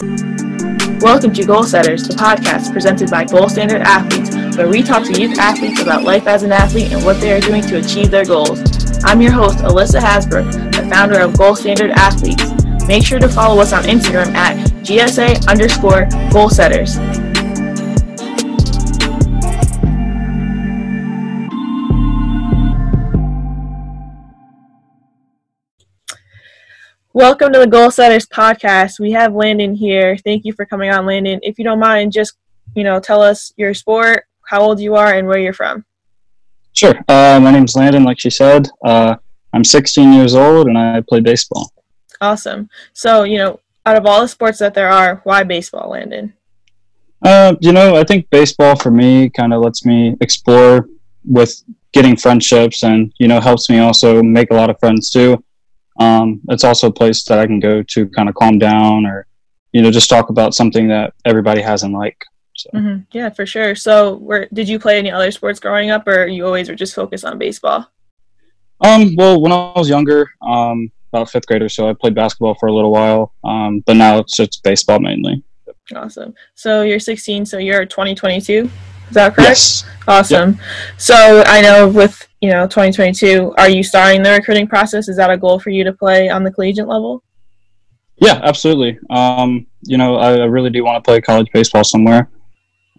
Welcome to Goal Setters, the podcast presented by Goal Standard Athletes, where we talk to youth athletes about life as an athlete and what they are doing to achieve their goals. I'm your host, Alyssa Hasbrook, the founder of Goal Standard Athletes. Make sure to follow us on Instagram at GSA underscore goal setters. Welcome to the Goal Setters podcast. We have Landon here. Thank you for coming on, Landon. If you don't mind, just you know, tell us your sport, how old you are, and where you're from. Sure. Uh, my name's Landon, like she said. Uh, I'm 16 years old, and I play baseball. Awesome. So, you know, out of all the sports that there are, why baseball, Landon? Uh, you know, I think baseball for me kind of lets me explore with getting friendships, and you know, helps me also make a lot of friends too. Um, it's also a place that I can go to kind of calm down or, you know, just talk about something that everybody has in like. So. Mm-hmm. Yeah, for sure. So, where did you play any other sports growing up, or you always were just focused on baseball? Um, well, when I was younger, um, about fifth grade or so, I played basketball for a little while. Um, but now it's just baseball mainly. Awesome. So you're 16, so you're 2022. Is that correct? Yes. Awesome. Yep. So I know with you know 2022, are you starting the recruiting process? Is that a goal for you to play on the collegiate level? Yeah, absolutely. Um, you know, I, I, really do want to play college baseball somewhere.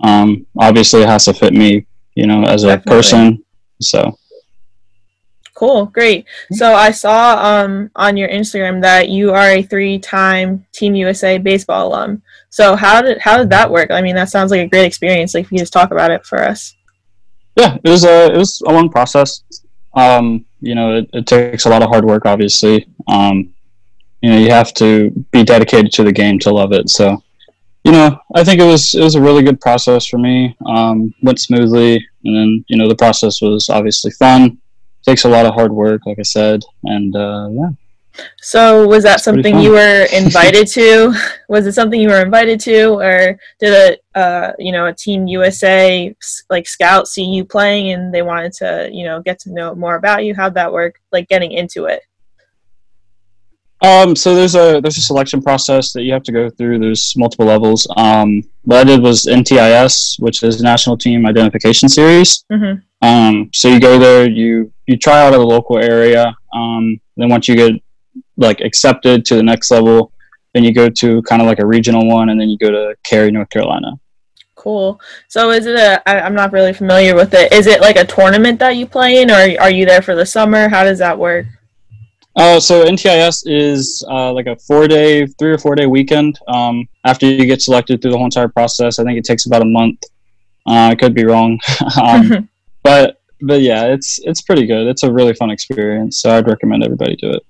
Um, obviously, it has to fit me, you know, as Definitely. a person. So. Cool, great. So I saw um, on your Instagram that you are a three-time Team USA baseball alum. So how did how did that work? I mean, that sounds like a great experience. Like, if you just talk about it for us. Yeah, it was a it was a long process. Um, you know, it, it, takes a lot of hard work. Obviously, um, you know, you have to be dedicated to the game to love it. So, you know, I think it was it was a really good process for me. Um, went smoothly, and then you know, the process was obviously fun. Takes a lot of hard work, like I said, and uh, yeah. So was that something you were invited to? Was it something you were invited to, or did a uh, you know a Team USA like scout see you playing and they wanted to you know get to know more about you? How'd that work? Like getting into it. Um, so there's a there's a selection process that you have to go through. There's multiple levels. Um, what I did was NTIS, which is National Team Identification Series. Mm-hmm. Um, so you go there, you you try out at a local area. Um, then once you get like accepted to the next level. Then you go to kind of like a regional one, and then you go to Cary, North Carolina. Cool. So is it a? I, I'm not really familiar with it. Is it like a tournament that you play in, or are you there for the summer? How does that work? Uh, so NTIS is uh, like a four day, three or four day weekend. Um, after you get selected through the whole entire process, I think it takes about a month. Uh, I could be wrong, um, but but yeah, it's it's pretty good. It's a really fun experience, so I'd recommend everybody do it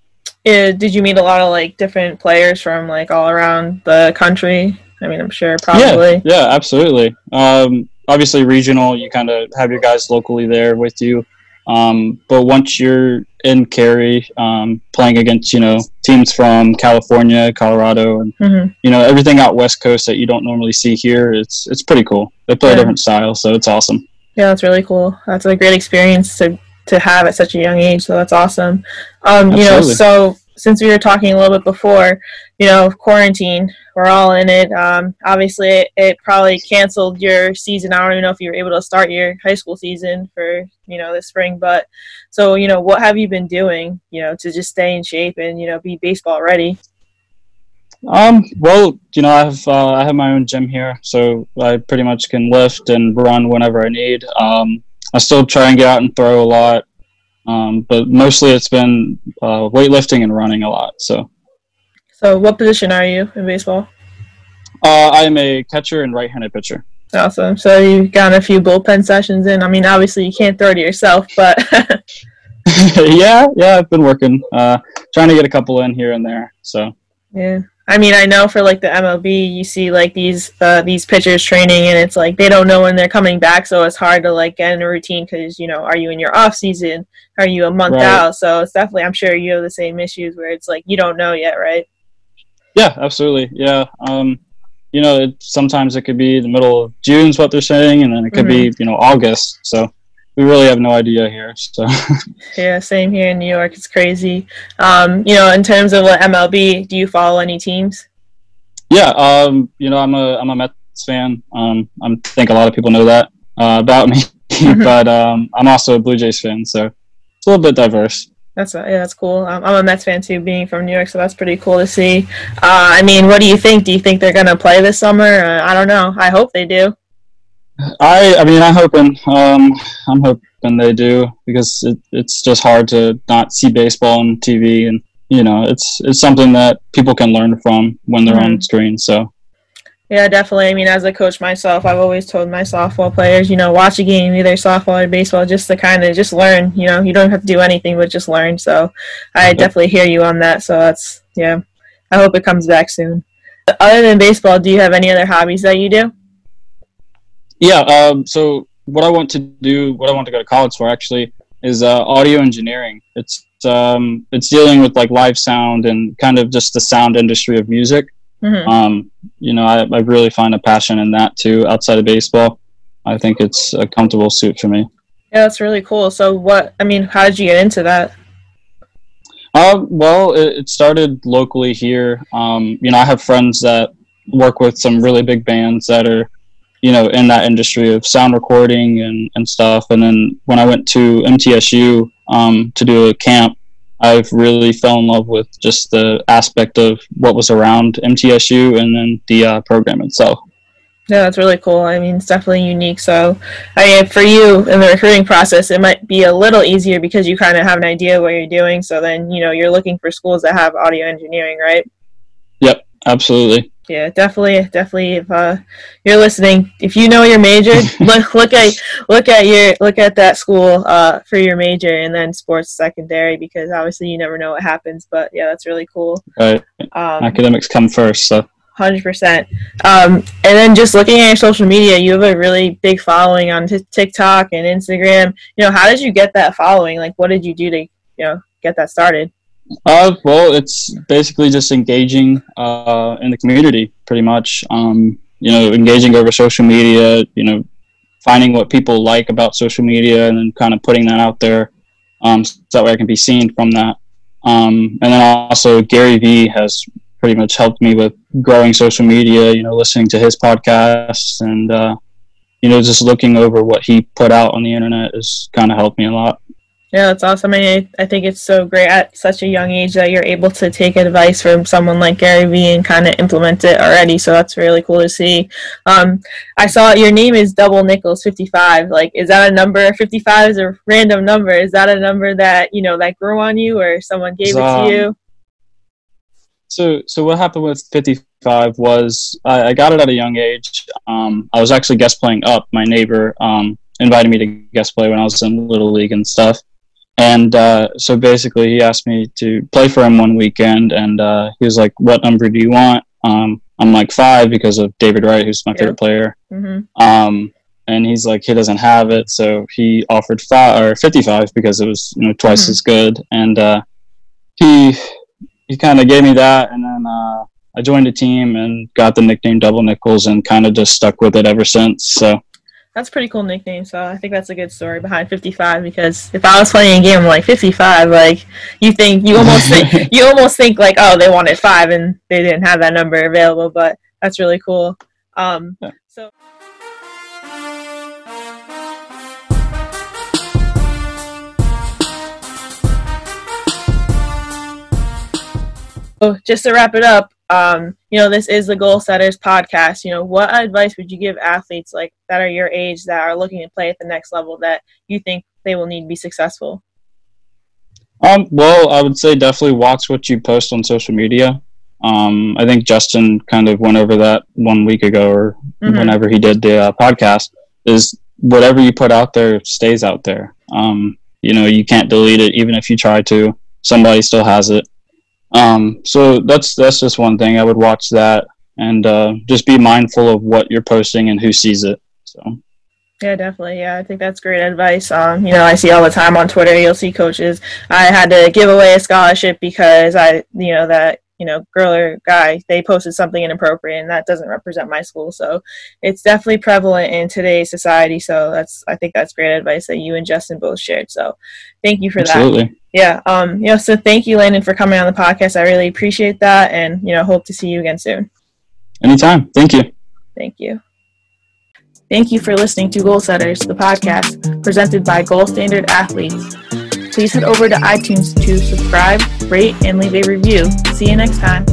did you meet a lot of like different players from like all around the country? I mean, I'm sure probably. Yeah, yeah, absolutely. Um, obviously, regional, you kind of have your guys locally there with you. Um, but once you're in Cary, um, playing against you know teams from California, Colorado, and mm-hmm. you know everything out West Coast that you don't normally see here, it's it's pretty cool. They play yeah. a different style, so it's awesome. Yeah, that's really cool. That's a great experience to to have at such a young age. So that's awesome. Um, you know, so since we were talking a little bit before, you know, quarantine, we're all in it. Um, obviously, it, it, probably canceled your season. I don't even know if you were able to start your high school season for you know this spring. But so you know, what have you been doing, you know, to just stay in shape and you know be baseball ready? Um, well, you know, I have uh, I have my own gym here, so I pretty much can lift and run whenever I need. Um, I still try and get out and throw a lot, um, but mostly it's been uh, weightlifting and running a lot. So. So, what position are you in baseball? Uh, I am a catcher and right-handed pitcher. Awesome. So you've gotten a few bullpen sessions in. I mean, obviously you can't throw to yourself, but. yeah, yeah, I've been working, uh, trying to get a couple in here and there. So. Yeah. I mean, I know for like the MLB, you see like these uh, these pitchers training, and it's like they don't know when they're coming back, so it's hard to like get in a routine because you know, are you in your off season? Are you a month right. out? So it's definitely, I'm sure you have the same issues where it's like you don't know yet, right? Yeah, absolutely. Yeah, um, you know, it, sometimes it could be the middle of June is what they're saying, and then it could mm-hmm. be you know August. So we really have no idea here. So yeah, same here in New York. It's crazy. Um, you know, in terms of what MLB, do you follow any teams? Yeah, um, you know, I'm a I'm a Mets fan. Um, I think a lot of people know that uh, about me, but um, I'm also a Blue Jays fan, so it's a little bit diverse. That's yeah, that's cool. Um, I'm a Mets fan too, being from New York, so that's pretty cool to see. Uh, I mean, what do you think? Do you think they're gonna play this summer? Uh, I don't know. I hope they do. I I mean, I'm hoping. Um, I'm hoping they do because it, it's just hard to not see baseball on TV, and you know, it's it's something that people can learn from when they're mm-hmm. on screen. So yeah, definitely. I mean, as a coach myself, I've always told my softball players, you know, watch a game, either softball or baseball, just to kind of just learn. You know, you don't have to do anything, but just learn. So, I definitely hear you on that. So that's yeah. I hope it comes back soon. Other than baseball, do you have any other hobbies that you do? Yeah. Um, so what I want to do, what I want to go to college for, actually, is uh, audio engineering. It's um, it's dealing with like live sound and kind of just the sound industry of music. Mm-hmm. Um, you know, I, I really find a passion in that too. Outside of baseball, I think it's a comfortable suit for me. Yeah, that's really cool. So, what? I mean, how did you get into that? Uh, well, it, it started locally here. Um, you know, I have friends that work with some really big bands that are, you know, in that industry of sound recording and, and stuff. And then when I went to MTSU um, to do a camp, I've really fell in love with just the aspect of what was around MTSU and then the uh, program itself. Yeah, that's really cool. I mean, it's definitely unique. So, I mean, for you in the recruiting process, it might be a little easier because you kind of have an idea what you're doing. So then, you know, you're looking for schools that have audio engineering, right? Yep, absolutely yeah, definitely, definitely. If uh, you're listening, if you know your major, look look at look at your look at that school uh, for your major, and then sports secondary because obviously you never know what happens. But yeah, that's really cool. Right. Um, Academics come first, so. Hundred percent. Um, and then just looking at your social media, you have a really big following on t- TikTok and Instagram. You know, how did you get that following? Like, what did you do to you know get that started? Uh, well, it's basically just engaging uh, in the community, pretty much. Um, you know, engaging over social media. You know, finding what people like about social media, and then kind of putting that out there, um, so that way I can be seen from that. Um, and then also Gary Vee has pretty much helped me with growing social media. You know, listening to his podcasts and uh, you know just looking over what he put out on the internet has kind of helped me a lot. Yeah, that's awesome. I mean, I, I think it's so great at such a young age that you're able to take advice from someone like Gary Vee and kind of implement it already. So that's really cool to see. Um, I saw your name is Double Nickels 55. Like, is that a number? 55 is a random number. Is that a number that, you know, that grew on you or someone gave it to you? So, so what happened with 55 was I, I got it at a young age. Um, I was actually guest playing up. My neighbor um, invited me to guest play when I was in Little League and stuff and uh, so basically, he asked me to play for him one weekend, and uh, he was like, "What number do you want?" Um, I'm like five because of David Wright, who's my favorite player. Mm-hmm. Um, and he's like, he doesn't have it, so he offered five or 55 because it was you know twice mm-hmm. as good. And uh, he he kind of gave me that, and then uh, I joined a team and got the nickname Double Nickels, and kind of just stuck with it ever since. So that's pretty cool nickname. So I think that's a good story behind 55 because if I was playing a game like 55, like you think you almost think you almost think like oh they wanted five and they didn't have that number available, but that's really cool. Um, yeah. So. So just to wrap it up, um, you know, this is the Goal Setters podcast. You know, what advice would you give athletes like that are your age that are looking to play at the next level that you think they will need to be successful? Um, well, I would say definitely watch what you post on social media. Um, I think Justin kind of went over that one week ago or mm-hmm. whenever he did the uh, podcast. Is whatever you put out there stays out there. Um, you know, you can't delete it even if you try to. Somebody still has it. Um, so that's that's just one thing. I would watch that and uh, just be mindful of what you're posting and who sees it. So. Yeah, definitely. Yeah, I think that's great advice. Um, you know, I see all the time on Twitter. You'll see coaches. I had to give away a scholarship because I, you know, that you know, girl or guy, they posted something inappropriate, and that doesn't represent my school. So it's definitely prevalent in today's society. So that's, I think that's great advice that you and Justin both shared. So thank you for Absolutely. that. Yeah. Um. You know. So thank you, Landon, for coming on the podcast. I really appreciate that, and you know, hope to see you again soon. Anytime. Thank you. Thank you. Thank you for listening to Goal Setters, the podcast presented by Goal Standard Athletes. Please head over to iTunes to subscribe, rate, and leave a review. See you next time.